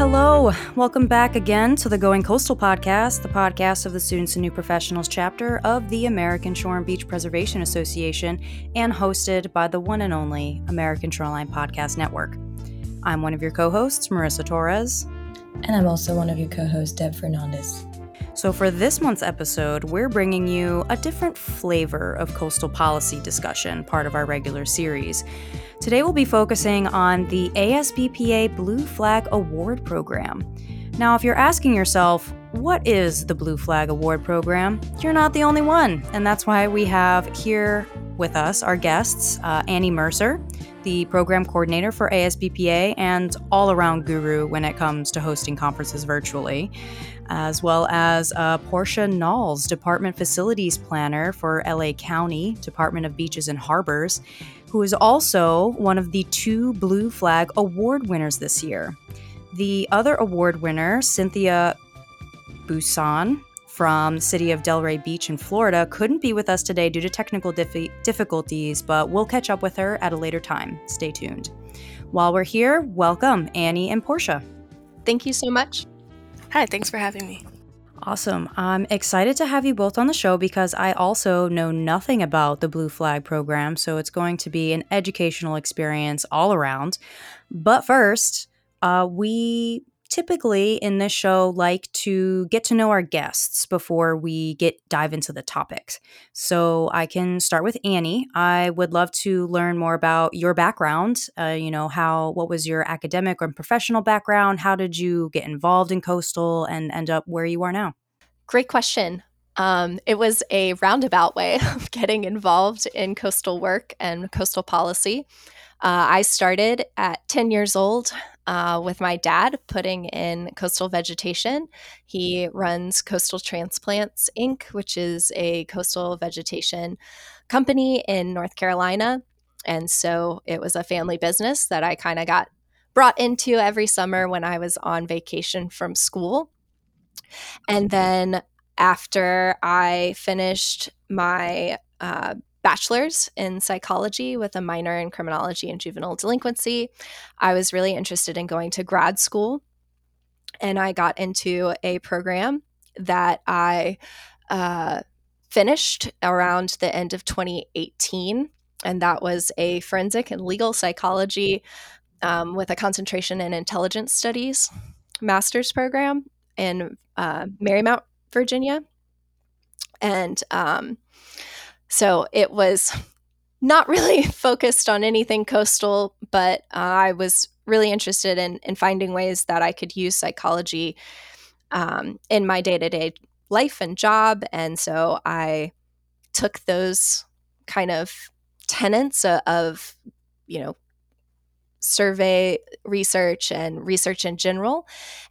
hello. Welcome back again to the Going Coastal podcast, the podcast of the Students and New Professionals chapter of the American Shore and Beach Preservation Association and hosted by the one and only American Shoreline Podcast Network. I'm one of your co hosts, Marissa Torres. And I'm also one of your co hosts, Deb Fernandez. So, for this month's episode, we're bringing you a different flavor of coastal policy discussion, part of our regular series. Today, we'll be focusing on the ASBPA Blue Flag Award Program. Now, if you're asking yourself, what is the Blue Flag Award Program? You're not the only one, and that's why we have here with us our guests uh, Annie Mercer, the program coordinator for ASBPA and all around guru when it comes to hosting conferences virtually, as well as uh, Porsche Nauls, Department Facilities Planner for LA County, Department of Beaches and Harbors who is also one of the two Blue Flag Award winners this year. The other award winner, Cynthia Busan from city of Delray Beach in Florida, couldn't be with us today due to technical difficulties, but we'll catch up with her at a later time. Stay tuned. While we're here, welcome Annie and Porsche. Thank you so much. Hi, thanks for having me. Awesome. I'm excited to have you both on the show because I also know nothing about the Blue Flag program. So it's going to be an educational experience all around. But first, uh, we typically in this show like to get to know our guests before we get dive into the topics. So I can start with Annie. I would love to learn more about your background. Uh, you know, how what was your academic or professional background? How did you get involved in coastal and end up where you are now? Great question. Um, it was a roundabout way of getting involved in coastal work and coastal policy. Uh, I started at 10 years old uh, with my dad putting in coastal vegetation. He runs Coastal Transplants Inc., which is a coastal vegetation company in North Carolina. And so it was a family business that I kind of got brought into every summer when I was on vacation from school. And then after I finished my uh, bachelor's in psychology with a minor in criminology and juvenile delinquency. I was really interested in going to grad school, and I got into a program that I uh, finished around the end of 2018. And that was a forensic and legal psychology um, with a concentration in intelligence studies master's program in uh, Marymount, Virginia. And um, so it was not really focused on anything coastal, but uh, I was really interested in, in finding ways that I could use psychology um, in my day to day life and job. And so I took those kind of tenets of, of you know, survey research and research in general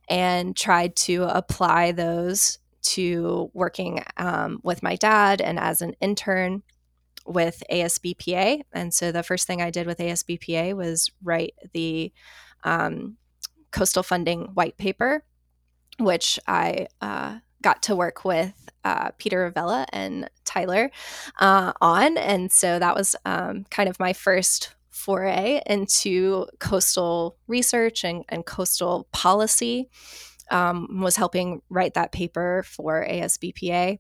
and tried to apply those to working um, with my dad and as an intern with ASBPA. And so the first thing I did with ASBPA was write the um, coastal funding white paper, which I uh, got to work with uh, Peter Ravella and Tyler uh, on. And so that was um, kind of my first foray into coastal research and, and coastal policy um, was helping write that paper for ASBPA.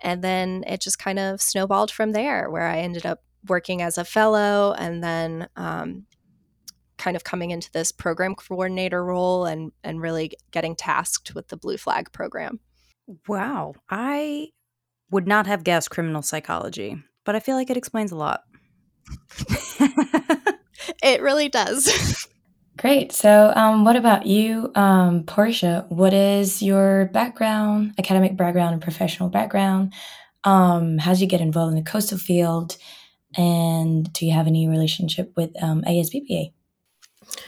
And then it just kind of snowballed from there, where I ended up working as a fellow and then um, kind of coming into this program coordinator role and, and really getting tasked with the Blue Flag program. Wow. I would not have guessed criminal psychology, but I feel like it explains a lot. it really does. Great. So, um, what about you, um, Porsche? What is your background, academic background, and professional background? Um, how did you get involved in the coastal field? And do you have any relationship with um, ASBPA?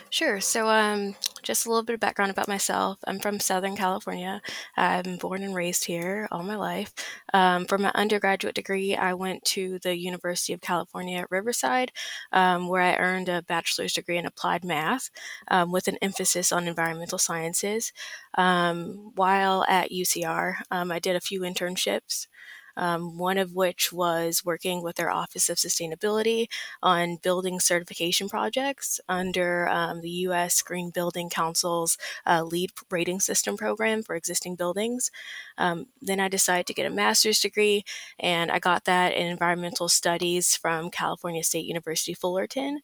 Sure. So, um, just a little bit of background about myself. I'm from Southern California. I've been born and raised here all my life. Um, for my undergraduate degree, I went to the University of California at Riverside, um, where I earned a bachelor's degree in applied math um, with an emphasis on environmental sciences. Um, while at UCR, um, I did a few internships. Um, one of which was working with their Office of Sustainability on building certification projects under um, the U.S. Green Building Council's uh, LEED rating system program for existing buildings. Um, then I decided to get a master's degree, and I got that in environmental studies from California State University Fullerton.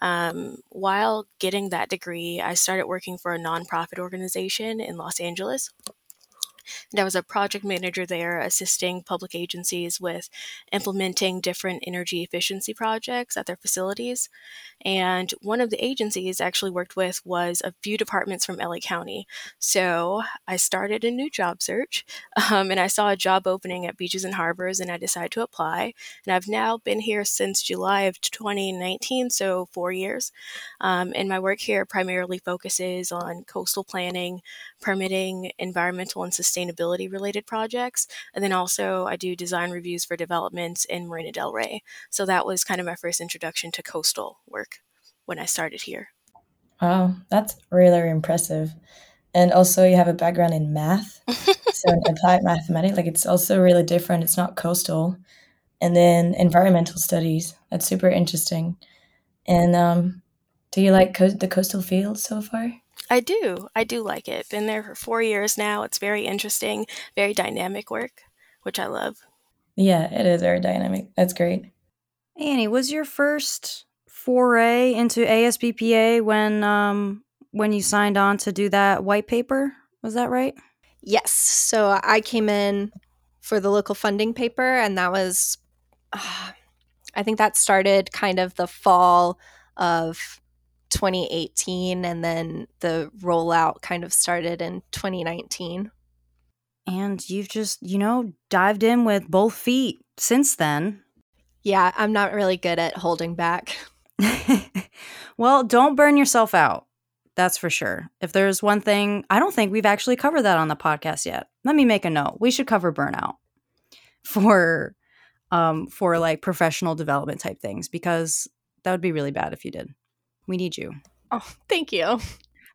Um, while getting that degree, I started working for a nonprofit organization in Los Angeles. And I was a project manager there, assisting public agencies with implementing different energy efficiency projects at their facilities. And one of the agencies I actually worked with was a few departments from LA County. So I started a new job search um, and I saw a job opening at Beaches and Harbors and I decided to apply. And I've now been here since July of 2019, so four years. Um, and my work here primarily focuses on coastal planning, permitting, environmental and sustainability related projects. And then also I do design reviews for developments in Marina Del Rey. So that was kind of my first introduction to coastal work when I started here. Wow, that's really impressive. And also, you have a background in math, so applied mathematics. Like it's also really different. It's not coastal, and then environmental studies. That's super interesting. And um, do you like co- the coastal field so far? I do. I do like it. Been there for four years now. It's very interesting, very dynamic work, which I love. Yeah, it is very dynamic. That's great. Annie, was your first foray into ASBPA when um when you signed on to do that white paper. Was that right? Yes. So I came in for the local funding paper, and that was, uh, I think that started kind of the fall of 2018, and then the rollout kind of started in 2019. And you've just, you know, dived in with both feet since then. Yeah, I'm not really good at holding back. well, don't burn yourself out. That's for sure. If there's one thing, I don't think we've actually covered that on the podcast yet. Let me make a note. We should cover burnout for um for like professional development type things because that would be really bad if you did. We need you. Oh, thank you.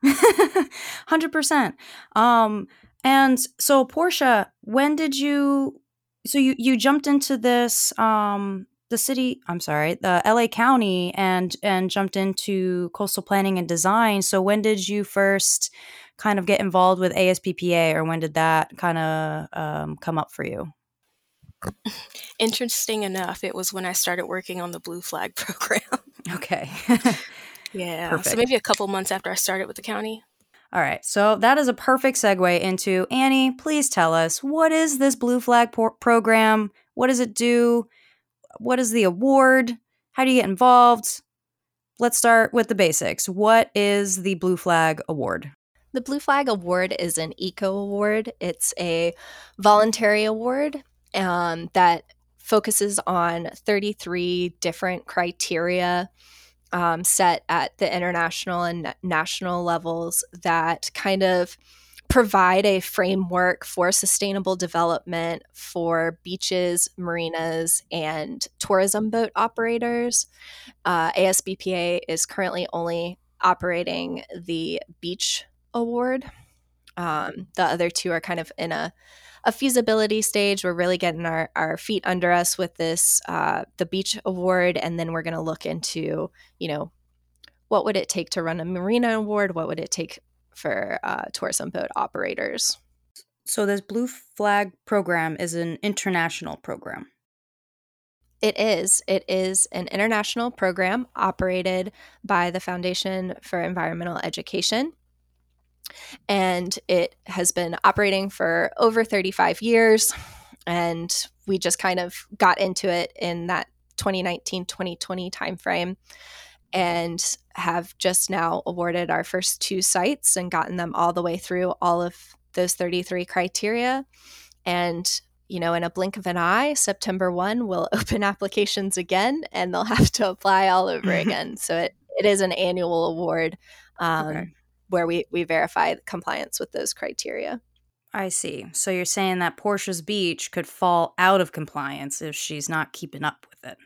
100%. Um and so Porsche, when did you so you you jumped into this um the city i'm sorry the la county and and jumped into coastal planning and design so when did you first kind of get involved with asbpa or when did that kind of um, come up for you interesting enough it was when i started working on the blue flag program okay yeah Perfect. so maybe a couple months after i started with the county all right, so that is a perfect segue into Annie. Please tell us what is this Blue Flag por- program? What does it do? what is the award? How do you get involved? Let's start with the basics. What is the Blue Flag Award? The Blue Flag Award is an eco award. It's a voluntary award um, that focuses on 33 different criteria um, set at the international and national levels that kind of provide a framework for sustainable development for beaches, marinas, and tourism boat operators. Uh, ASBPA is currently only operating the beach award. Um, the other two are kind of in a, a feasibility stage. We're really getting our, our feet under us with this, uh, the beach award, and then we're going to look into, you know, what would it take to run a marina award? What would it take for uh, tourism boat operators. So, this Blue Flag program is an international program. It is. It is an international program operated by the Foundation for Environmental Education. And it has been operating for over 35 years. And we just kind of got into it in that 2019 2020 timeframe and have just now awarded our first two sites and gotten them all the way through all of those 33 criteria. And, you know, in a blink of an eye, September 1 will open applications again and they'll have to apply all over again. So it, it is an annual award um, okay. Where we, we verify compliance with those criteria. I see. So you're saying that Porsche's Beach could fall out of compliance if she's not keeping up with it.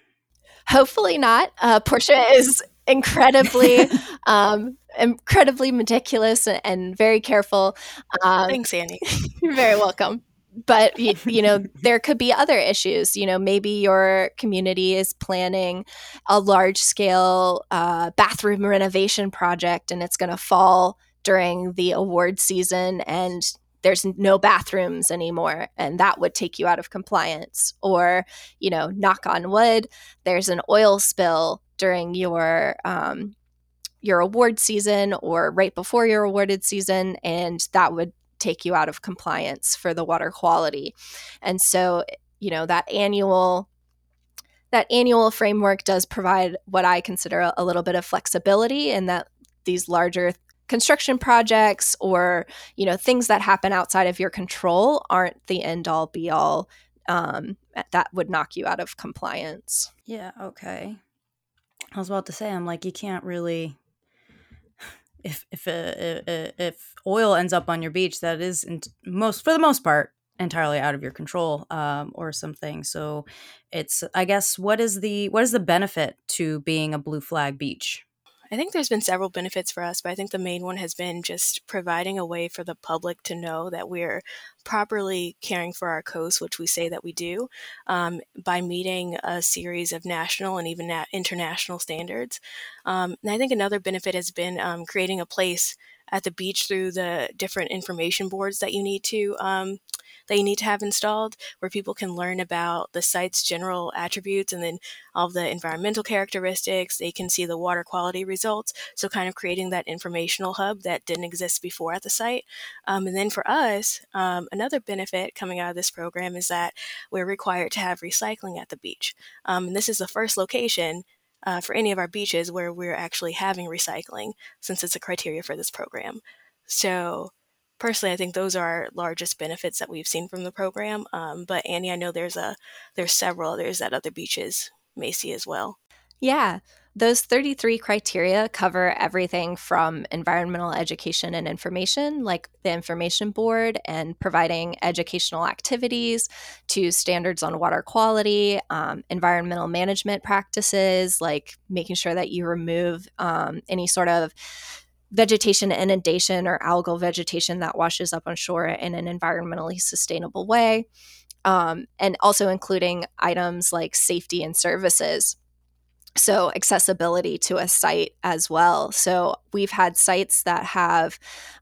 Hopefully not. Uh, Porsche is incredibly, um, incredibly meticulous and, and very careful. Um, Thanks, Annie. You're very welcome. But you, you, know there could be other issues. You know maybe your community is planning a large scale uh, bathroom renovation project and it's going to fall during the award season and there's no bathrooms anymore and that would take you out of compliance or you know knock on wood there's an oil spill during your um, your award season or right before your awarded season and that would take you out of compliance for the water quality. And so, you know, that annual that annual framework does provide what I consider a, a little bit of flexibility in that these larger construction projects or you know things that happen outside of your control aren't the end all be all um, that would knock you out of compliance yeah okay i was about to say i'm like you can't really if if uh, if oil ends up on your beach, that is most for the most part entirely out of your control um, or something. So it's I guess what is the what is the benefit to being a blue flag beach? I think there's been several benefits for us, but I think the main one has been just providing a way for the public to know that we're properly caring for our coast, which we say that we do, um, by meeting a series of national and even international standards. Um, and I think another benefit has been um, creating a place at the beach through the different information boards that you need to um, that you need to have installed where people can learn about the site's general attributes and then all the environmental characteristics. They can see the water quality results. So, kind of creating that informational hub that didn't exist before at the site. Um, and then for us, um, another benefit coming out of this program is that we're required to have recycling at the beach. Um, and this is the first location uh, for any of our beaches where we're actually having recycling since it's a criteria for this program. So personally, I think those are our largest benefits that we've seen from the program. Um, but Annie, I know there's a there's several others that other beaches may see as well. Yeah. Those 33 criteria cover everything from environmental education and information, like the information board and providing educational activities, to standards on water quality, um, environmental management practices, like making sure that you remove um, any sort of vegetation inundation or algal vegetation that washes up on shore in an environmentally sustainable way. Um, and also including items like safety and services. So, accessibility to a site as well. So, we've had sites that have,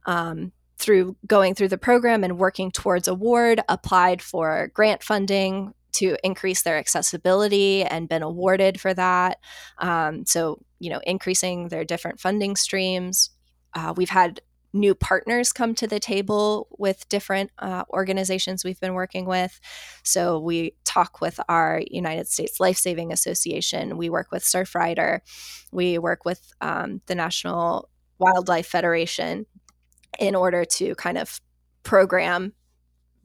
um, through going through the program and working towards award, applied for grant funding to increase their accessibility and been awarded for that. Um, so, you know, increasing their different funding streams. Uh, we've had new partners come to the table with different uh, organizations we've been working with. So we talk with our United States Life Saving Association, we work with Surfrider, we work with um, the National Wildlife Federation in order to kind of program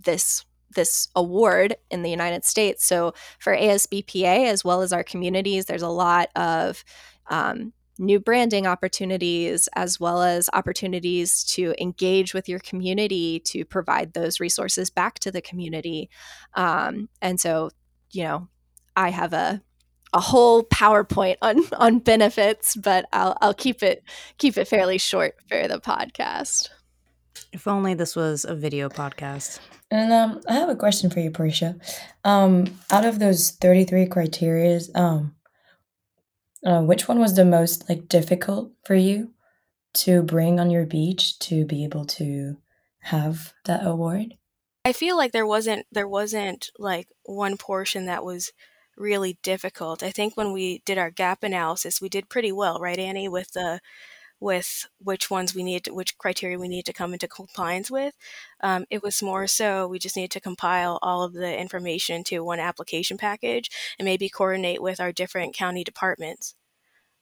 this this award in the United States. So for ASBPA as well as our communities, there's a lot of um, new branding opportunities as well as opportunities to engage with your community to provide those resources back to the community. Um, and so you know i have a a whole powerpoint on on benefits but i'll i'll keep it keep it fairly short for the podcast. If only this was a video podcast. And um, i have a question for you porsche um, out of those 33 criterias um, uh, which one was the most like difficult for you to bring on your beach to be able to have that award? I feel like there wasn't there wasn't like one portion that was really difficult. I think when we did our gap analysis, we did pretty well, right, Annie, with the with which ones we need, to, which criteria we need to come into compliance with. Um, it was more so we just needed to compile all of the information to one application package and maybe coordinate with our different county departments.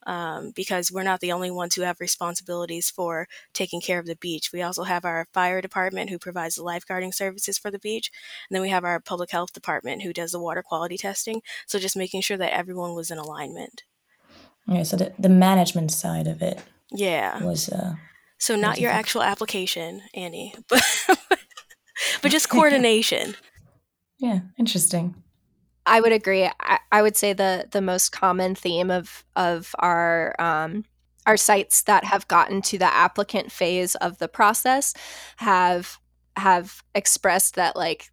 Um, because we're not the only ones who have responsibilities for taking care of the beach. We also have our fire department who provides the lifeguarding services for the beach. And then we have our public health department who does the water quality testing. So just making sure that everyone was in alignment. Okay, so the, the management side of it yeah. Was uh so not your actual application, Annie, but but just coordination. yeah, interesting. I would agree. I, I, would say the the most common theme of of our um, our sites that have gotten to the applicant phase of the process have have expressed that like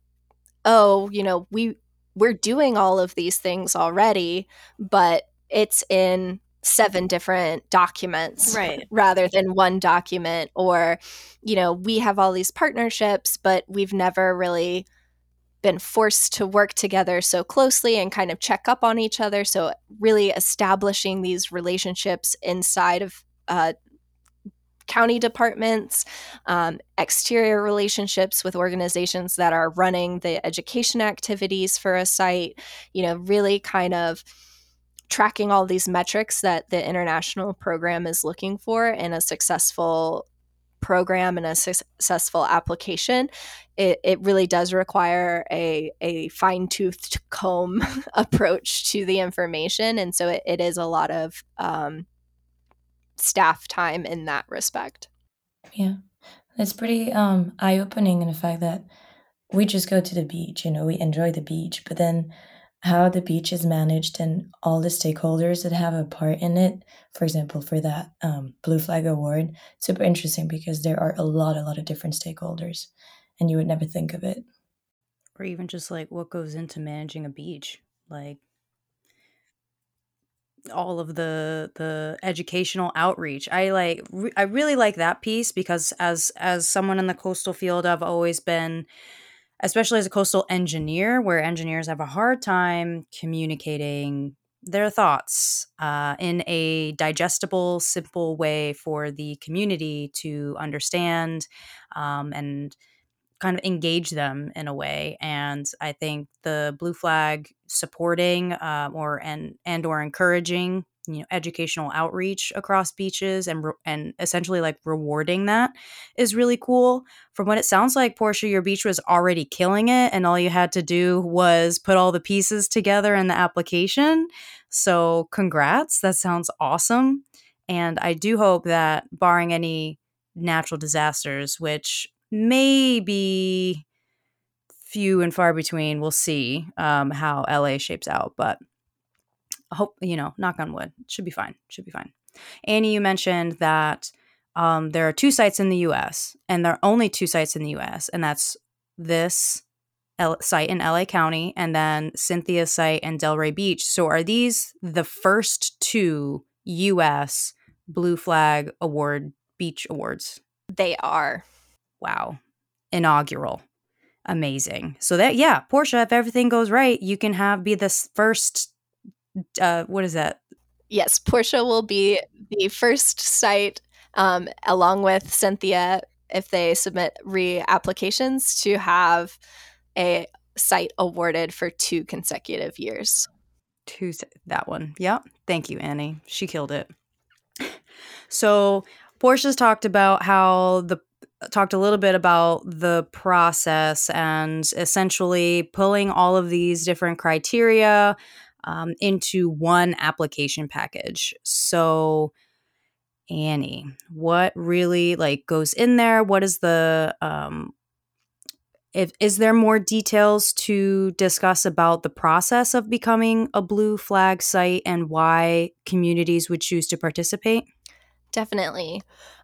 oh, you know, we we're doing all of these things already, but it's in seven different documents right. rather than one document or you know we have all these partnerships but we've never really been forced to work together so closely and kind of check up on each other so really establishing these relationships inside of uh, county departments, um, exterior relationships with organizations that are running the education activities for a site, you know, really kind of tracking all these metrics that the international program is looking for in a successful program and a successful application, it, it really does require a, a fine toothed comb approach to the information. And so it, it is a lot of um, staff time in that respect. Yeah. It's pretty um, eye opening in the fact that we just go to the beach, you know, we enjoy the beach, but then how the beach is managed and all the stakeholders that have a part in it. For example, for that um, Blue Flag Award, super interesting because there are a lot, a lot of different stakeholders, and you would never think of it. Or even just like what goes into managing a beach, like all of the the educational outreach. I like re- I really like that piece because as as someone in the coastal field, I've always been especially as a coastal engineer, where engineers have a hard time communicating their thoughts uh, in a digestible, simple way for the community to understand um, and kind of engage them in a way. And I think the blue flag supporting uh, or and and or encouraging you know educational outreach across beaches and re- and essentially like rewarding that is really cool. From what it sounds like porsche your beach was already killing it and all you had to do was put all the pieces together in the application. So congrats. That sounds awesome. And i do hope that barring any natural disasters which may be few and far between we'll see um, how la shapes out but hope you know knock on wood should be fine should be fine. Annie you mentioned that um, there are two sites in the us and there are only two sites in the us and that's this L- site in la county and then cynthia's site in delray beach. So are these the first two us blue flag award beach awards? They are. Wow. Inaugural. Amazing. So that yeah porsche if everything goes right you can have be the first uh, what is that? Yes, Porsche will be the first site, um, along with Cynthia, if they submit re-applications, to have a site awarded for two consecutive years. Two, that one. Yep. Thank you, Annie. She killed it. So Porsche's talked about how the talked a little bit about the process and essentially pulling all of these different criteria um, into one application package. So, Annie, what really like goes in there? What is the um, if, is there more details to discuss about the process of becoming a blue flag site and why communities would choose to participate? Definitely.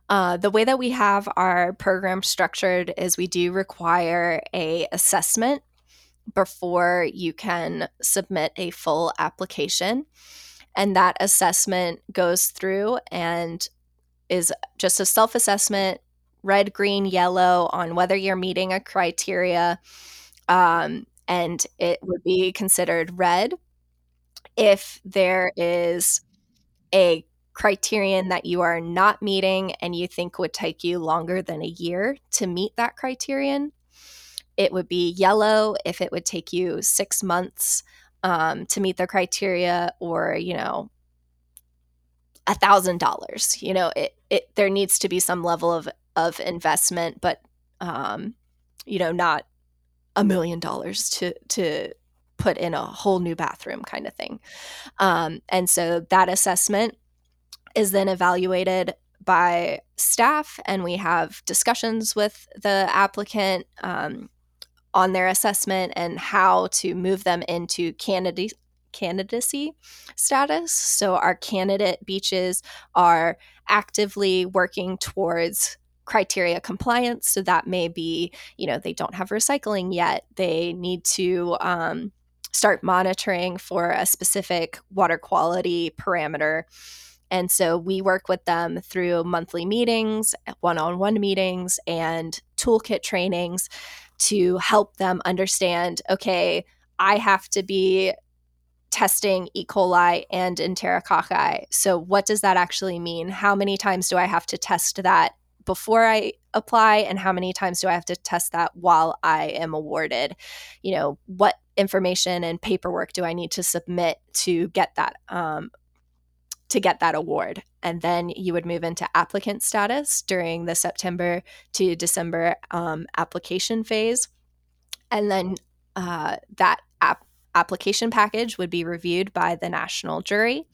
Uh, the way that we have our program structured is we do require a assessment before you can submit a full application. And that assessment goes through and is just a self assessment red, green, yellow on whether you're meeting a criteria. Um, and it would be considered red if there is a criterion that you are not meeting and you think would take you longer than a year to meet that criterion it would be yellow if it would take you six months um, to meet the criteria, or you know, a thousand dollars. You know, it it there needs to be some level of of investment, but um, you know, not a million dollars to to put in a whole new bathroom kind of thing. Um, and so that assessment is then evaluated by staff, and we have discussions with the applicant. Um, on their assessment and how to move them into candidacy status. So our candidate beaches are actively working towards criteria compliance. So that may be, you know, they don't have recycling yet. They need to um, start monitoring for a specific water quality parameter. And so we work with them through monthly meetings, one on one meetings, and toolkit trainings to help them understand okay, I have to be testing E. coli and enterococci. So, what does that actually mean? How many times do I have to test that before I apply, and how many times do I have to test that while I am awarded? You know, what information and paperwork do I need to submit to get that um, to get that award? And then you would move into applicant status during the September to December um, application phase, and then uh, that app application package would be reviewed by the national jury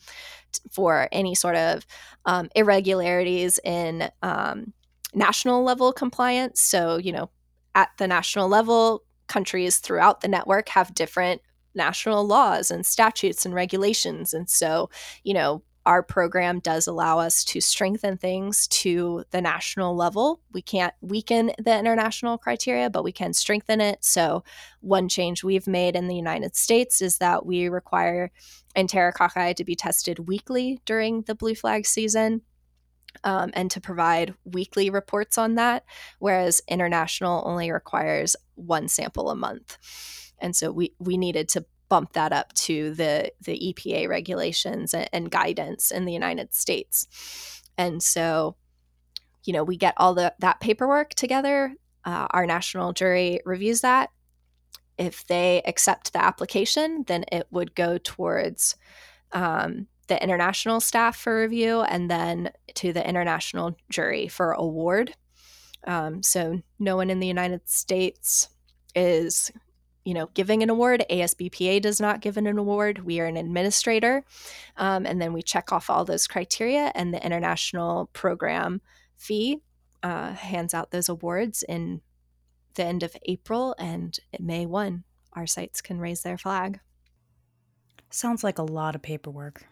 for any sort of um, irregularities in um, national level compliance. So, you know, at the national level, countries throughout the network have different national laws and statutes and regulations. And so, you know, our program does allow us to strengthen things to the national level. We can't weaken the international criteria, but we can strengthen it. So, one change we've made in the United States is that we require enterococci to be tested weekly during the blue flag season. Um, and to provide weekly reports on that, whereas international only requires one sample a month. And so we we needed to bump that up to the the EPA regulations and, and guidance in the United States. And so, you know, we get all the that paperwork together. Uh, our national jury reviews that. If they accept the application, then it would go towards um, the international staff for review and then to the international jury for award. Um, so no one in the United States is you know, giving an award. ASBPA does not give an award. We are an administrator. Um, and then we check off all those criteria, and the international program FEE uh, hands out those awards in the end of April. And May 1, our sites can raise their flag. Sounds like a lot of paperwork.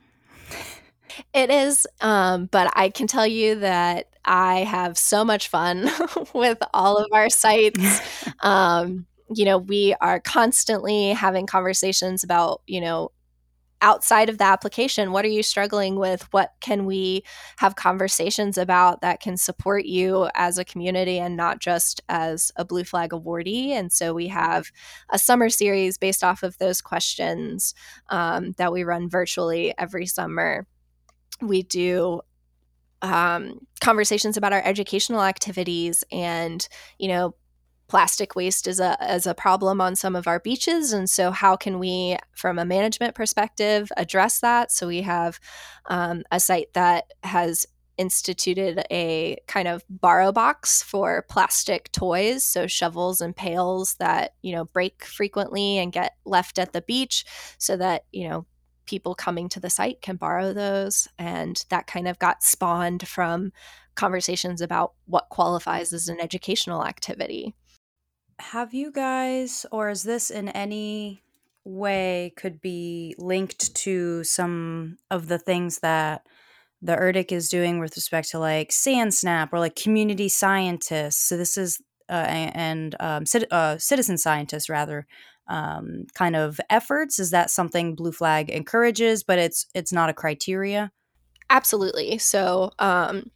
It is, um, but I can tell you that I have so much fun with all of our sites. Um, you know, we are constantly having conversations about, you know, outside of the application, what are you struggling with? What can we have conversations about that can support you as a community and not just as a Blue Flag awardee? And so we have a summer series based off of those questions um, that we run virtually every summer. We do um, conversations about our educational activities and, you know, plastic waste is a as a problem on some of our beaches. And so how can we from a management perspective address that? So we have um, a site that has instituted a kind of borrow box for plastic toys. So shovels and pails that you know break frequently and get left at the beach so that you know people coming to the site can borrow those. And that kind of got spawned from conversations about what qualifies as an educational activity have you guys, or is this in any way could be linked to some of the things that the ERDC is doing with respect to like SandSnap or like community scientists? So this is uh, and um, uh, citizen scientists rather um, kind of efforts. Is that something Blue Flag encourages, but it's it's not a criteria? Absolutely. So um,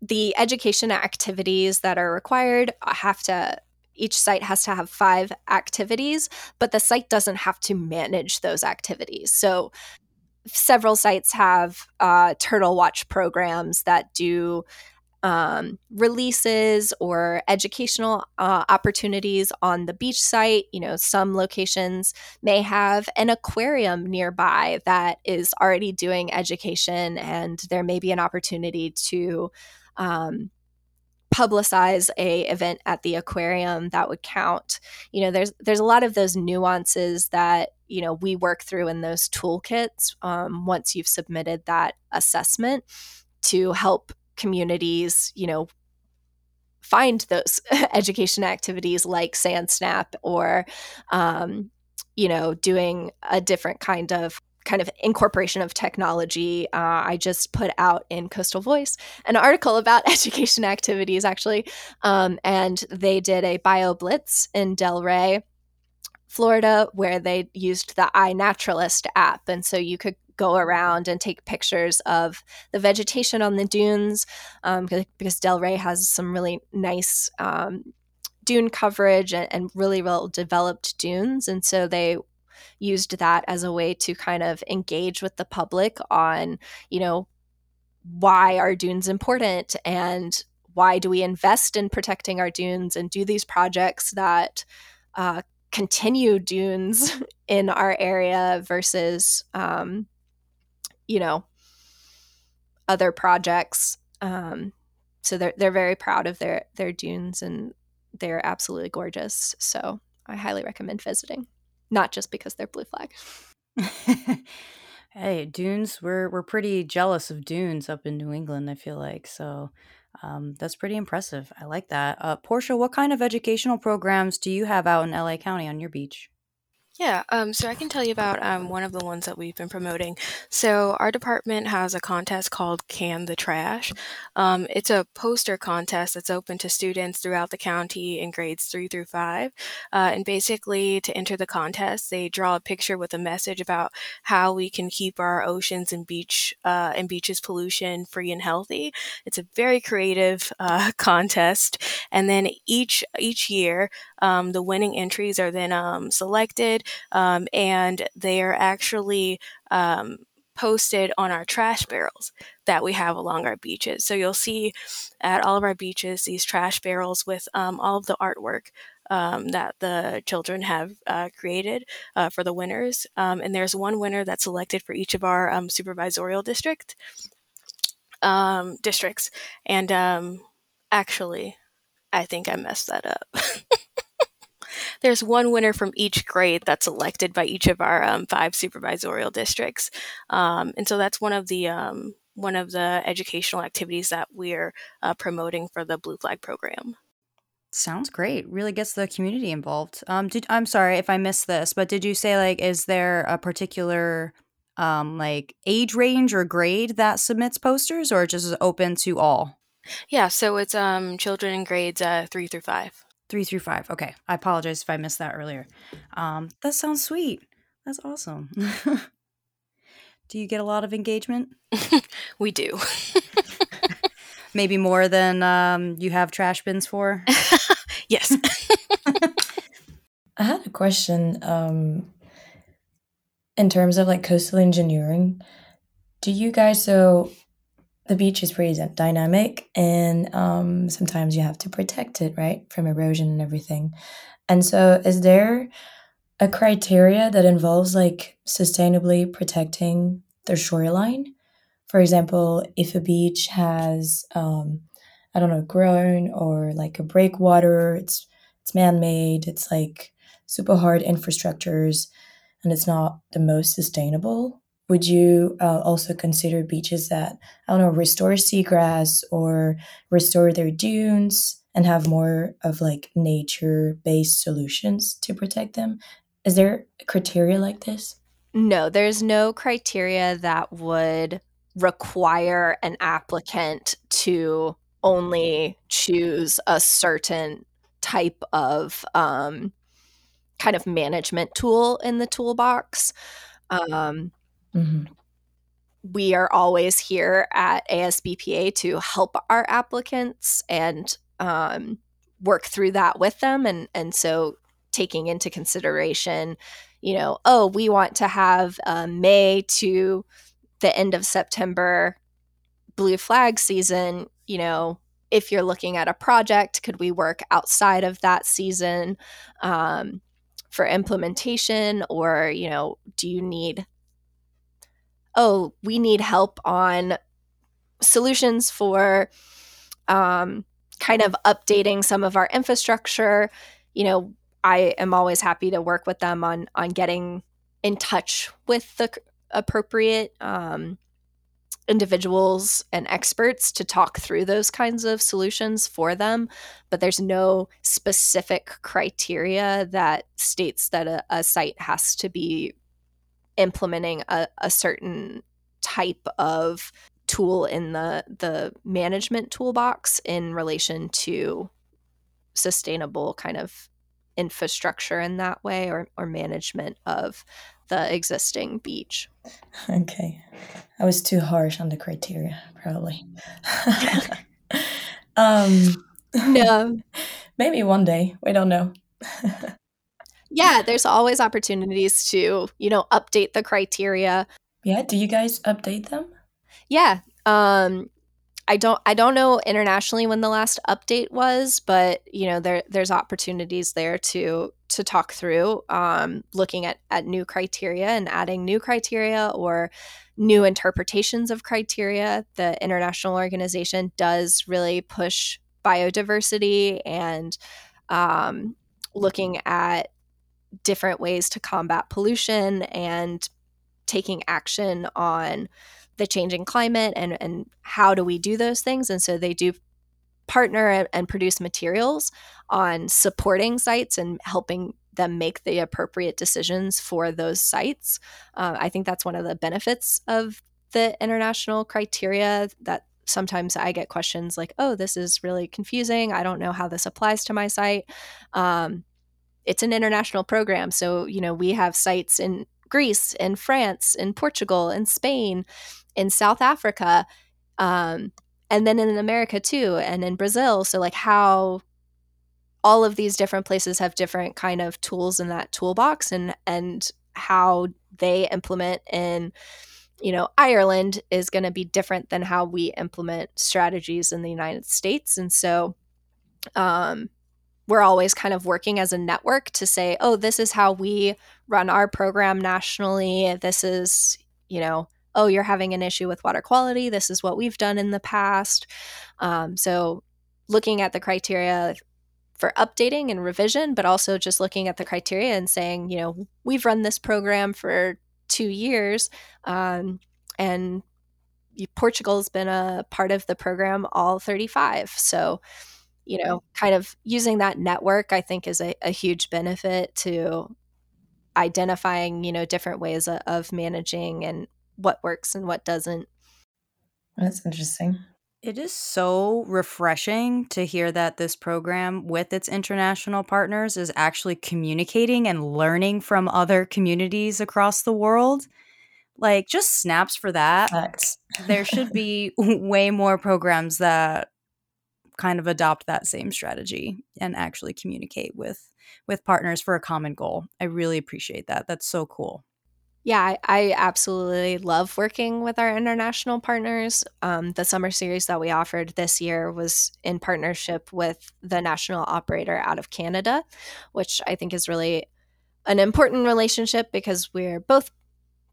the education activities that are required have to each site has to have five activities, but the site doesn't have to manage those activities. So several sites have uh, turtle watch programs that do um, releases or educational uh, opportunities on the beach site. You know, some locations may have an aquarium nearby that is already doing education, and there may be an opportunity to um, publicize a event at the aquarium that would count. You know there's there's a lot of those nuances that you know we work through in those toolkits um, once you've submitted that assessment to help communities you know find those education activities like sand snap or um, you know doing a different kind of kind of incorporation of technology. Uh, I just put out in Coastal Voice an article about education activities, actually, um, and they did a bio blitz in Delray, Florida, where they used the iNaturalist app, and so you could go around and take pictures of the vegetation on the dunes um, because Delray has some really nice um, dune coverage and, and, really well developed dunes. And so they used that as a way to kind of engage with the public on, you know, why are dunes important and why do we invest in protecting our dunes and do these projects that uh, continue dunes in our area versus um, you know other projects. Um, so they're they're very proud of their their dunes and they're absolutely gorgeous. So i highly recommend visiting not just because they're blue flag. Hey dunes we're we're pretty jealous of dunes up in new england i feel like so um, that's pretty impressive. I like that. Uh, porsche what kind of educational programs do you have out in la county on your beach yeah, um, so I can tell you about um, one of the ones that we've been promoting. So, our department has a contest called Can the Trash. Um, it's a poster contest that's open to students throughout the county in grades three through five. Uh, and basically, to enter the contest, they draw a picture with a message about how we can keep our oceans and beach uh, and beaches pollution free and healthy. It's a very creative uh, contest, and then each each year, um, the winning entries are then um, selected um, and they are actually um, posted on our trash barrels that we have along our beaches. So you'll see at all of our beaches these trash barrels with um, all of the artwork um, that the children have uh, created uh, for the winners. Um, and there's one winner that's selected for each of our um, supervisorial district um, districts. And um, actually, I think I messed that up. there's one winner from each grade that's elected by each of our um, five supervisorial districts, um, and so that's one of the um, one of the educational activities that we're uh, promoting for the Blue Flag program. Sounds great. Really gets the community involved. Um, did I'm sorry if I missed this, but did you say like is there a particular um like age range or grade that submits posters or just open to all? Yeah, so it's um children in grades uh, three through five. Three through five. Okay. I apologize if I missed that earlier. Um, that sounds sweet. That's awesome. do you get a lot of engagement? we do. Maybe more than um, you have trash bins for? yes. I had a question um, in terms of like coastal engineering. Do you guys, so the beach is pretty dynamic and um, sometimes you have to protect it right from erosion and everything. And so is there a criteria that involves like sustainably protecting the shoreline? For example if a beach has um, i don't know groin or like a breakwater it's it's man-made it's like super hard infrastructures and it's not the most sustainable would you uh, also consider beaches that i don't know restore seagrass or restore their dunes and have more of like nature based solutions to protect them? Is there criteria like this? No there's no criteria that would require an applicant to only choose a certain type of um, kind of management tool in the toolbox. Um, Mm-hmm. We are always here at ASBPA to help our applicants and um, work through that with them. And, and so taking into consideration, you know, oh, we want to have uh, May to the end of September blue flag season, you know, if you're looking at a project, could we work outside of that season um, for implementation? Or, you know, do you need oh, we need help on solutions for um, kind of updating some of our infrastructure. You know, I am always happy to work with them on on getting in touch with the appropriate um, individuals and experts to talk through those kinds of solutions for them. But there's no specific criteria that states that a, a site has to be implementing a, a certain type of tool in the the management toolbox in relation to sustainable kind of infrastructure in that way or, or management of the existing beach. Okay. I was too harsh on the criteria, probably. um no. Maybe one day. We don't know. Yeah, there's always opportunities to, you know, update the criteria. Yeah, do you guys update them? Yeah. Um I don't I don't know internationally when the last update was, but you know there there's opportunities there to to talk through um, looking at at new criteria and adding new criteria or new interpretations of criteria. The international organization does really push biodiversity and um, looking at different ways to combat pollution and taking action on the changing climate and and how do we do those things and so they do partner and, produce materials on supporting sites and helping them make the appropriate decisions for those sites uh, i think that's one of the benefits of the international criteria that sometimes I get questions like, oh, this is really confusing. I don't know how this applies to my site. Um, it's an international program. So, you know, we have sites in Greece, in France, in Portugal, in Spain, in South Africa, um, and then in America too, and in Brazil. So, like, how all of these different places have different kind of tools in that toolbox and and how they implement in you know, Ireland is going to be different than how we implement strategies in the United States. And so um, we're always kind of working as a network to say, oh, this is how we run our program nationally. This is, you know, oh, you're having an issue with water quality. This is what we've done in the past. Um, so looking at the criteria for updating and revision, but also just looking at the criteria and saying, you know, we've run this program for two years. Um, and Portugal's been a part of the program all 35. So, you know, kind of using that network, I think, is a, a huge benefit to identifying, you know, different ways of, of managing and what works and what doesn't. That's interesting. It is so refreshing to hear that this program, with its international partners, is actually communicating and learning from other communities across the world. Like, just snaps for that. there should be way more programs that kind of adopt that same strategy and actually communicate with with partners for a common goal. I really appreciate that. That's so cool. Yeah, I, I, absolutely love working with our international partners. Um, the summer series that we offered this year was in partnership with the national operator out of Canada, which I think is really an important relationship because we're both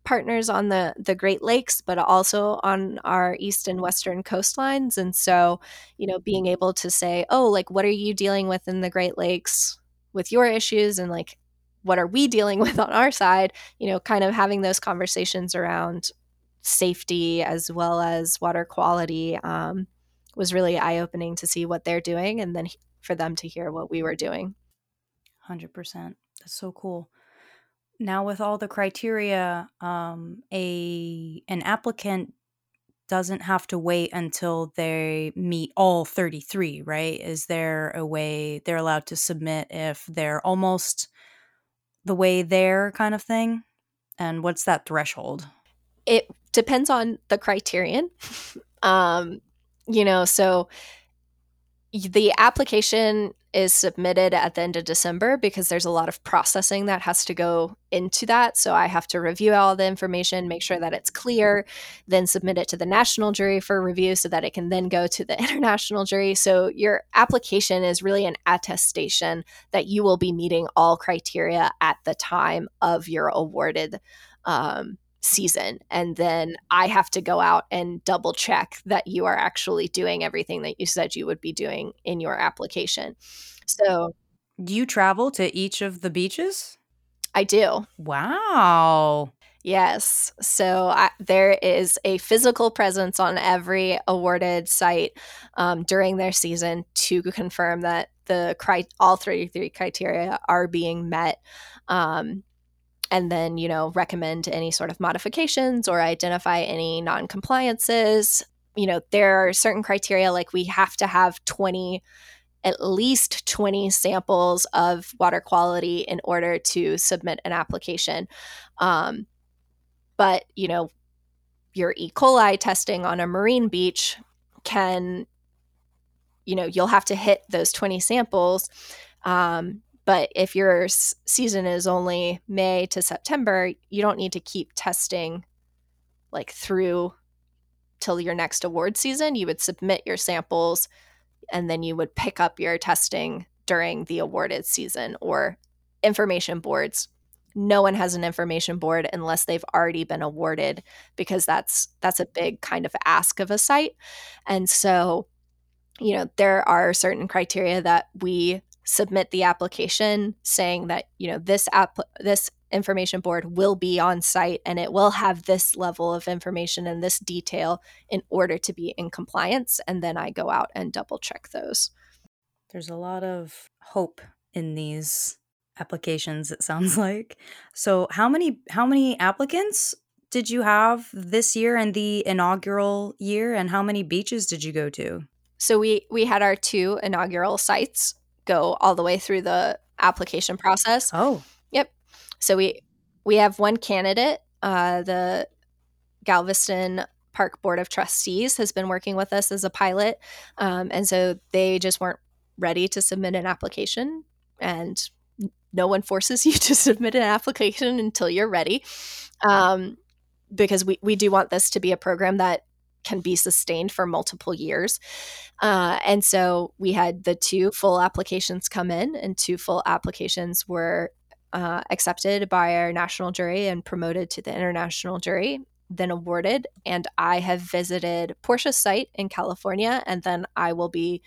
partners on the the Great Lakes, but also on our east and western coastlines. And so, you know, being able to say, "Oh, like, what are you dealing with in the Great Lakes with your issues?" and like what are we dealing with on our side you know kind of having those conversations around safety as well as water quality um, was really eye-opening to see what they're doing and then for them to hear what we were doing 100% that's so cool now with all the criteria um, a an applicant doesn't have to wait until they meet all 33 right is there a way they're allowed to submit if they're almost the way there kind of thing? And what's that threshold? It depends on the criterion. um, you know, so the application is submitted at the end of December because there's a lot of processing that has to go into that. So I have to review all the information, make sure that it's clear, then submit it to the national jury for review so that it can then go to the international jury. So your application is really an attestation that you will be meeting all criteria at the time of your awarded um, season and then i have to go out and double check that you are actually doing everything that you said you would be doing in your application. So do you travel to each of the beaches? I do. Wow. Yes. So I, there is a physical presence on every awarded site um, during their season to confirm that the cri- all 33 criteria are being met. Um, and then, you know, recommend any sort of modifications or identify any non compliances. You know, there are certain criteria like we have to have 20 at least 20 samples of water quality in order to submit an application. Um, but, you know, your E. coli testing on a marine beach can, you know, you'll have to hit those 20 samples. Um, but if your s- season is only May to September, you don't need to keep testing like through till your next award season. You would submit your samples and then you would pick up your testing during the awarded season or information boards no one has an information board unless they've already been awarded because that's that's a big kind of ask of a site and so you know there are certain criteria that we submit the application saying that you know this app this information board will be on site and it will have this level of information and this detail in order to be in compliance and then i go out and double check those. There's a lot of hope in these applications it sounds like. So how many how many applicants did you have this year and the inaugural year and how many beaches did you go to? So we we had our two inaugural sites go all the way through the application process. Oh. Yep. So we we have one candidate uh, the galveston park board of trustees has been working with us as a pilot um, and so they just weren't ready to submit an application and no one forces you to submit an application until you're ready. Um, because we, we do want this to be a program that can be sustained for multiple years uh, and so we had the two full applications come in and two full applications were uh, accepted by our national jury and promoted to the international jury then awarded and i have visited porsche's site in california and then i will be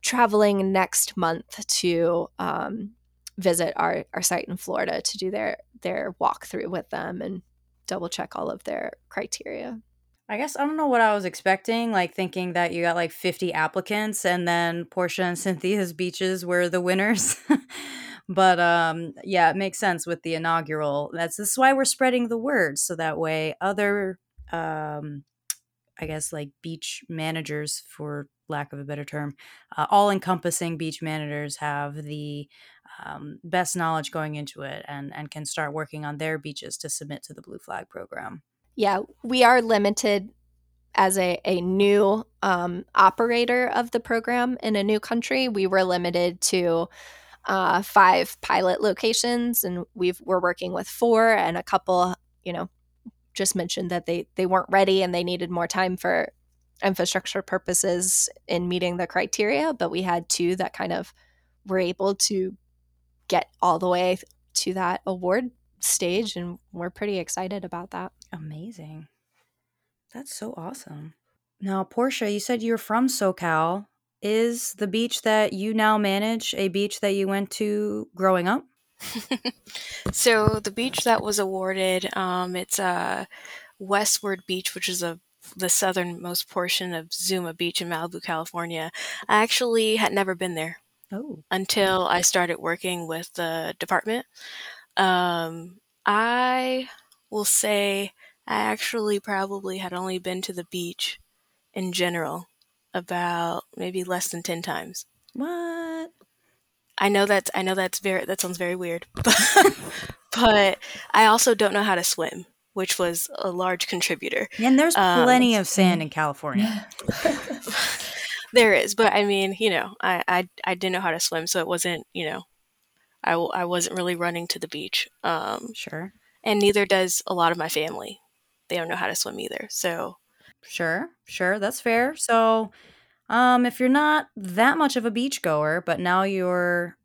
traveling next month to um, visit our, our site in Florida to do their their walkthrough with them and double check all of their criteria. I guess I don't know what I was expecting, like thinking that you got like 50 applicants and then Porsche and Cynthia's beaches were the winners. but um yeah, it makes sense with the inaugural. That's this is why we're spreading the word so that way other um I guess like beach managers for lack of a better term, uh, all encompassing beach managers have the um, best knowledge going into it and, and can start working on their beaches to submit to the Blue Flag program. Yeah, we are limited as a, a new um, operator of the program in a new country. We were limited to uh, five pilot locations, and we've we're working with four, and a couple, you know, just mentioned that they they weren't ready and they needed more time for infrastructure purposes in meeting the criteria, but we had two that kind of were able to get all the way to that award stage and we're pretty excited about that. Amazing. That's so awesome. Now, Porsche, you said you're from SoCal. Is the beach that you now manage a beach that you went to growing up? so the beach that was awarded, um, it's a uh, Westward Beach, which is a the southernmost portion of Zuma Beach in Malibu, California. I actually had never been there oh. until I started working with the department. Um, I will say I actually probably had only been to the beach in general about maybe less than 10 times. What? I know that's I know that's very that sounds very weird. But, but I also don't know how to swim which was a large contributor. And there's plenty um, of sand in California. there is, but I mean, you know, I, I I didn't know how to swim, so it wasn't, you know, I I wasn't really running to the beach. Um, sure. And neither does a lot of my family. They don't know how to swim either. So. Sure, sure, that's fair. So, um, if you're not that much of a beach goer, but now you're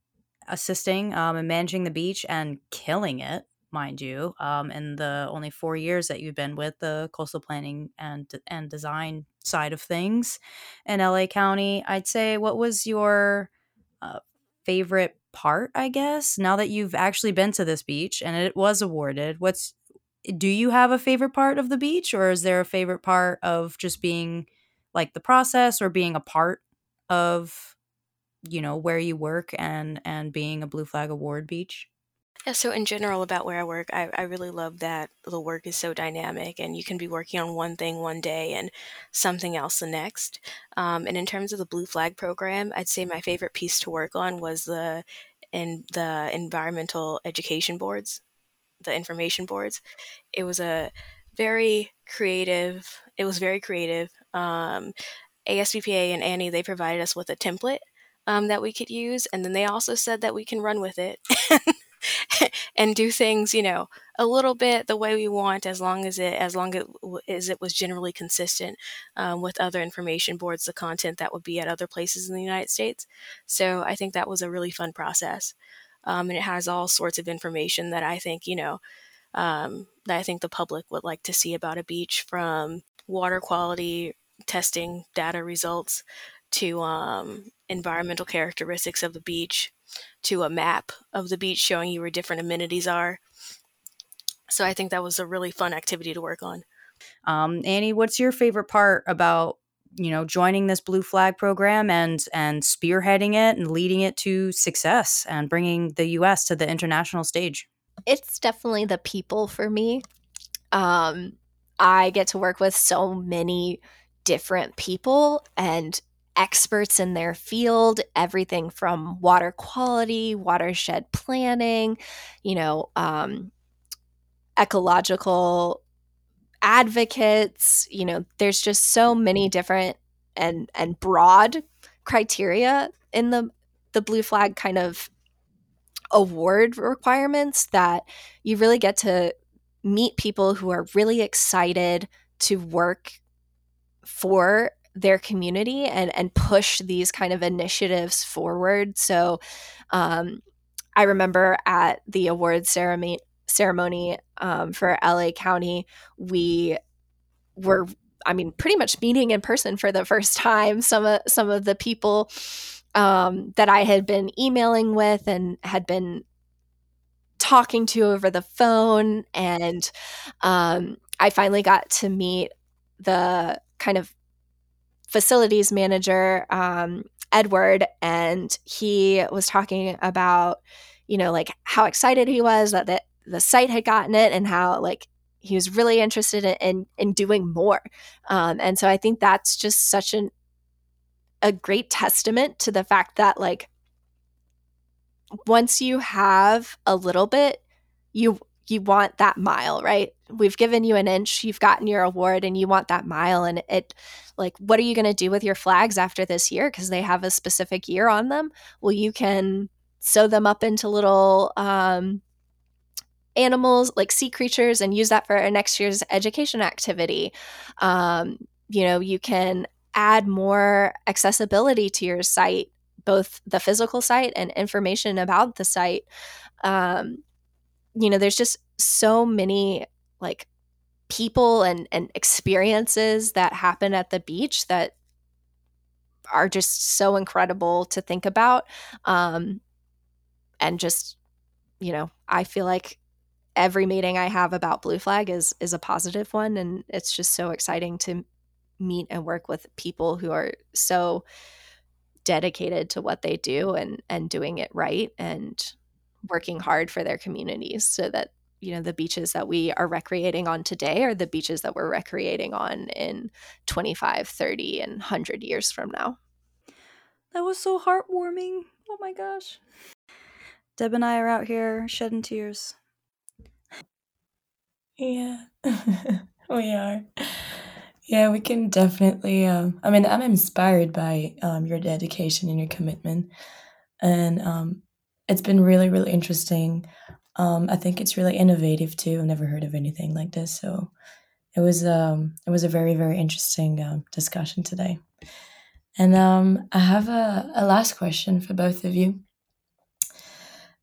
assisting um, and managing the beach and killing it, mind you, um, in the only four years that you've been with the coastal planning and and design side of things in LA County. I'd say, what was your uh, favorite part? I guess now that you've actually been to this beach and it was awarded, what's eh, do you have a favorite part of the beach, or is there a favorite part of just being like the process or being a part of you know where you work and and being a blue flag award beach Yeah, so in general, about where I work, I, I really love that the work is so dynamic and you can be working on one thing one day and something else the next. Um, and in terms of the Blue Flag program, I'd say my favorite piece to work on was the in the environmental education boards, the information boards. It was a very creative. It was very creative. Um, ASBPA and Annie they provided us with a template um, that we could use, and then they also said that we can run with it. and do things, you know, a little bit the way we want, as long as it as long as it was generally consistent um, with other information boards, the content that would be at other places in the United States. So I think that was a really fun process, um, and it has all sorts of information that I think you know um, that I think the public would like to see about a beach, from water quality testing data results to um, environmental characteristics of the beach to a map of the beach showing you where different amenities are. So I think that was a really fun activity to work on. Um, Annie, what's your favorite part about you know joining this Blue Flag program and and spearheading it and leading it to success and bringing the U.S. to the international stage? It's definitely the people for me. Um, I get to work with so many different people and experts in their field, everything from water quality, watershed planning, you know, um, ecological advocates. You know, there's just so many different and and broad criteria in the the blue flag kind of award requirements that you really get to meet people who are really excited to work for their community and and push these kind of initiatives forward. So um, I remember at the awards ceremony ceremony um, for LA County, we were I mean pretty much meeting in person for the first time. Some of some of the people um, that I had been emailing with and had been talking to over the phone, and um, I finally got to meet the kind of facilities manager, um, Edward, and he was talking about, you know, like how excited he was that the, the site had gotten it and how like he was really interested in in, in doing more. Um, and so I think that's just such an a great testament to the fact that like once you have a little bit, you you want that mile, right? We've given you an inch, you've gotten your award, and you want that mile. And it, like, what are you going to do with your flags after this year? Because they have a specific year on them. Well, you can sew them up into little um, animals, like sea creatures, and use that for next year's education activity. Um, you know, you can add more accessibility to your site, both the physical site and information about the site. Um, you know, there's just so many like people and and experiences that happen at the beach that are just so incredible to think about um and just you know i feel like every meeting i have about blue flag is is a positive one and it's just so exciting to meet and work with people who are so dedicated to what they do and and doing it right and working hard for their communities so that you know the beaches that we are recreating on today are the beaches that we're recreating on in 25 30 and 100 years from now. That was so heartwarming. Oh my gosh. Deb and i are out here shedding tears. Yeah. We are. Yeah we can definitely um, i mean i'm inspired by um, your dedication and your commitment. And um, it's been really really interesting. Um, i think it's really innovative too. I've never heard of anything like this. So it was um, it was a very very interesting um, discussion today. And um, i have a, a last question for both of you.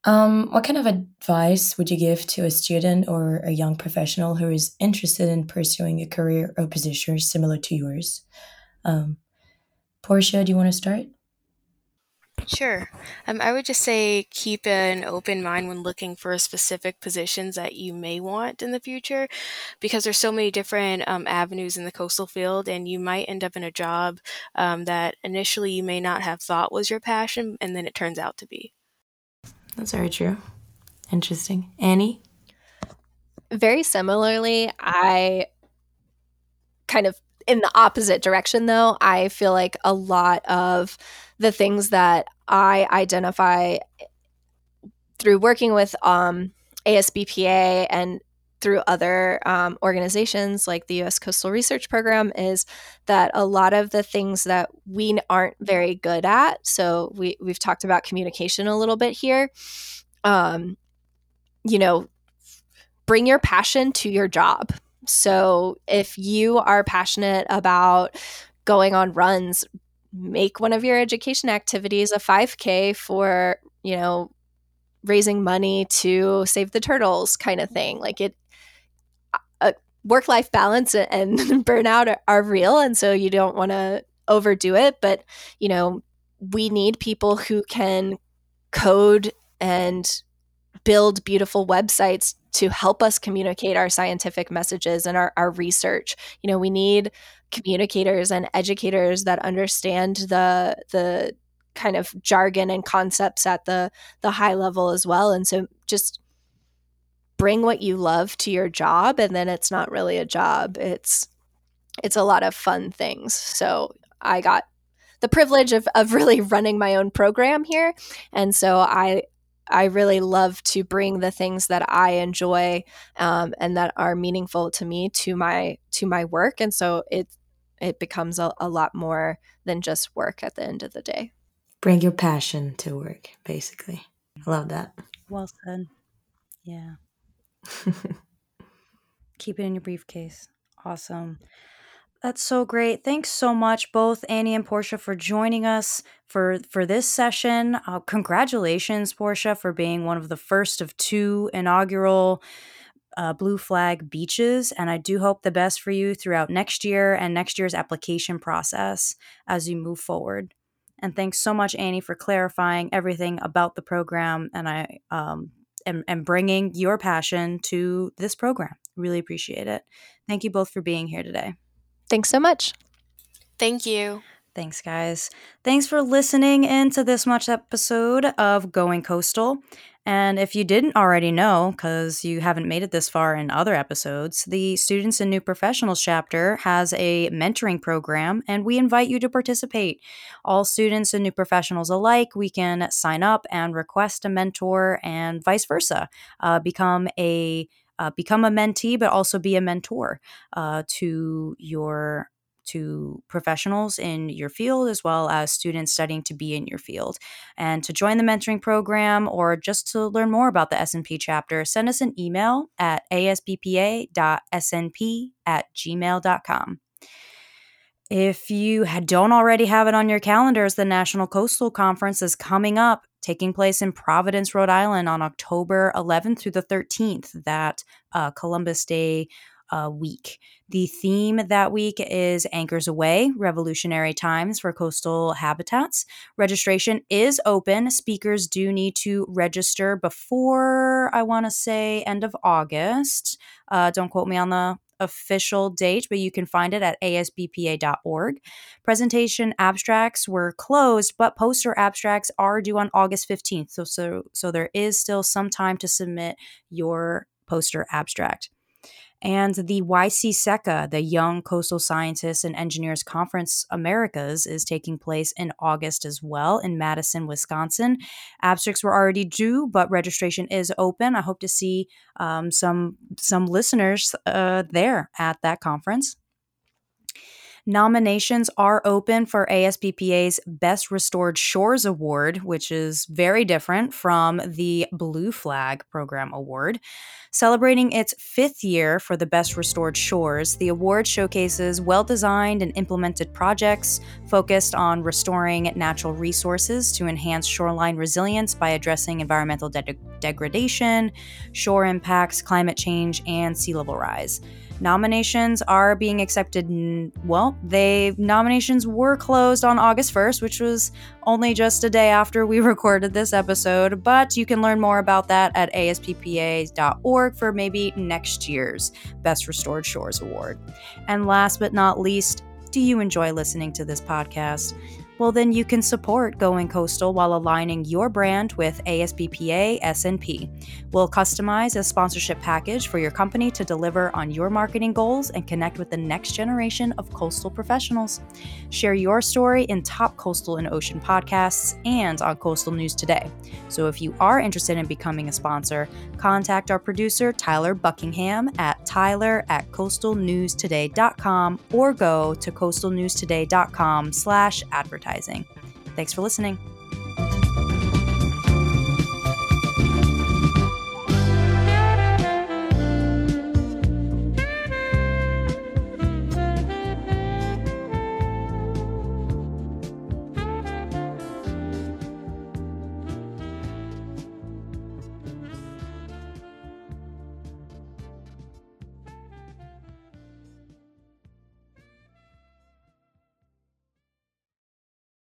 Um, what kind of advice would you give to a student or a young professional who is interested in pursuing a career or position similar to yours? Um, porsche do you want to start Sure. Um, I would just say keep an open mind when looking for specific positions that you may want in the future because there's so many different um, avenues in the coastal field, and you might end up in a job um, that initially you may not have thought was your passion, and then it turns out to be. That's very true. Interesting. Annie? Very similarly, I kind of in the opposite direction though. I feel like a lot of the things that I identify through working with um, ASBPA and through other um, organizations like the U.S. Coastal Research Program is that a lot of the things that we aren't very good at. So we we've talked about communication a little bit here. Um, you know, bring your passion to your job. So if you are passionate about going on runs, make one of your education activities a 5K for you know raising money to save the turtles kind of thing like it uh, work life balance and burnout are, are real. And so you don't want to overdo it. But, you know, we need people who can code and build beautiful websites to help us communicate our scientific messages and our, our research. You know, we need communicators and educators that understand the the kind of jargon and concepts at the the high level as well. And so just bring what you love to your job and then it's not really a job it's it's a lot of fun things so i got the privilege of, of really running my own program here and so i i really love to bring the things that i enjoy um, and that are meaningful to me to my to my work and so it it becomes a, a lot more than just work at the end of the day. Bring your passion to work basically. I love that. Well said. Yeah. Keep it in your briefcase. Awesome. That's so great. Thanks so much, both Annie and Porsche, for joining us for for this session. Uh, congratulations, Porsche, for being one of the first of two inaugural uh, Blue Flag beaches, and I do hope the best for you throughout next year and next year's application process as you move forward. And thanks so much, Annie, for clarifying everything about the program. And I um, and, and bringing your passion to this program. Really appreciate it. Thank you both for being here today. Thanks so much. Thank you. Thanks, guys. Thanks for listening into this much episode of Going Coastal. And if you didn't already know, because you haven't made it this far in other episodes, the Students and New Professionals chapter has a mentoring program, and we invite you to participate. All students and new professionals alike, we can sign up and request a mentor, and vice versa. Uh, become a uh, become a mentee, but also be a mentor uh, to your to professionals in your field as well as students studying to be in your field. And to join the mentoring program or just to learn more about the SNP chapter, send us an email at asbpa.snp at gmail.com. If you don't already have it on your calendars, the National Coastal Conference is coming up, taking place in Providence, Rhode Island on October 11th through the 13th, that uh, Columbus Day uh, week. The theme that week is Anchors Away Revolutionary Times for Coastal Habitats. Registration is open. Speakers do need to register before, I want to say, end of August. Uh, don't quote me on the official date, but you can find it at asbpa.org. Presentation abstracts were closed, but poster abstracts are due on August 15th. So, so, so there is still some time to submit your poster abstract. And the YC the Young Coastal Scientists and Engineers Conference Americas, is taking place in August as well in Madison, Wisconsin. Abstracts were already due, but registration is open. I hope to see um, some some listeners uh, there at that conference. Nominations are open for ASBPA's Best Restored Shores Award, which is very different from the Blue Flag Program Award. Celebrating its fifth year for the Best Restored Shores, the award showcases well designed and implemented projects focused on restoring natural resources to enhance shoreline resilience by addressing environmental de- degradation, shore impacts, climate change, and sea level rise. Nominations are being accepted. Well, they nominations were closed on August 1st, which was only just a day after we recorded this episode, but you can learn more about that at asbpa.org for maybe next year's Best Restored Shores Award. And last but not least, do you enjoy listening to this podcast? Well then you can support Going Coastal while aligning your brand with ASBPA SNP. We'll customize a sponsorship package for your company to deliver on your marketing goals and connect with the next generation of coastal professionals. Share your story in top coastal and ocean podcasts and on Coastal News Today. So if you are interested in becoming a sponsor, contact our producer Tyler Buckingham at tyler at coastalnewstoday.com or go to coastalnewstoday.com slash advertising. Thanks for listening.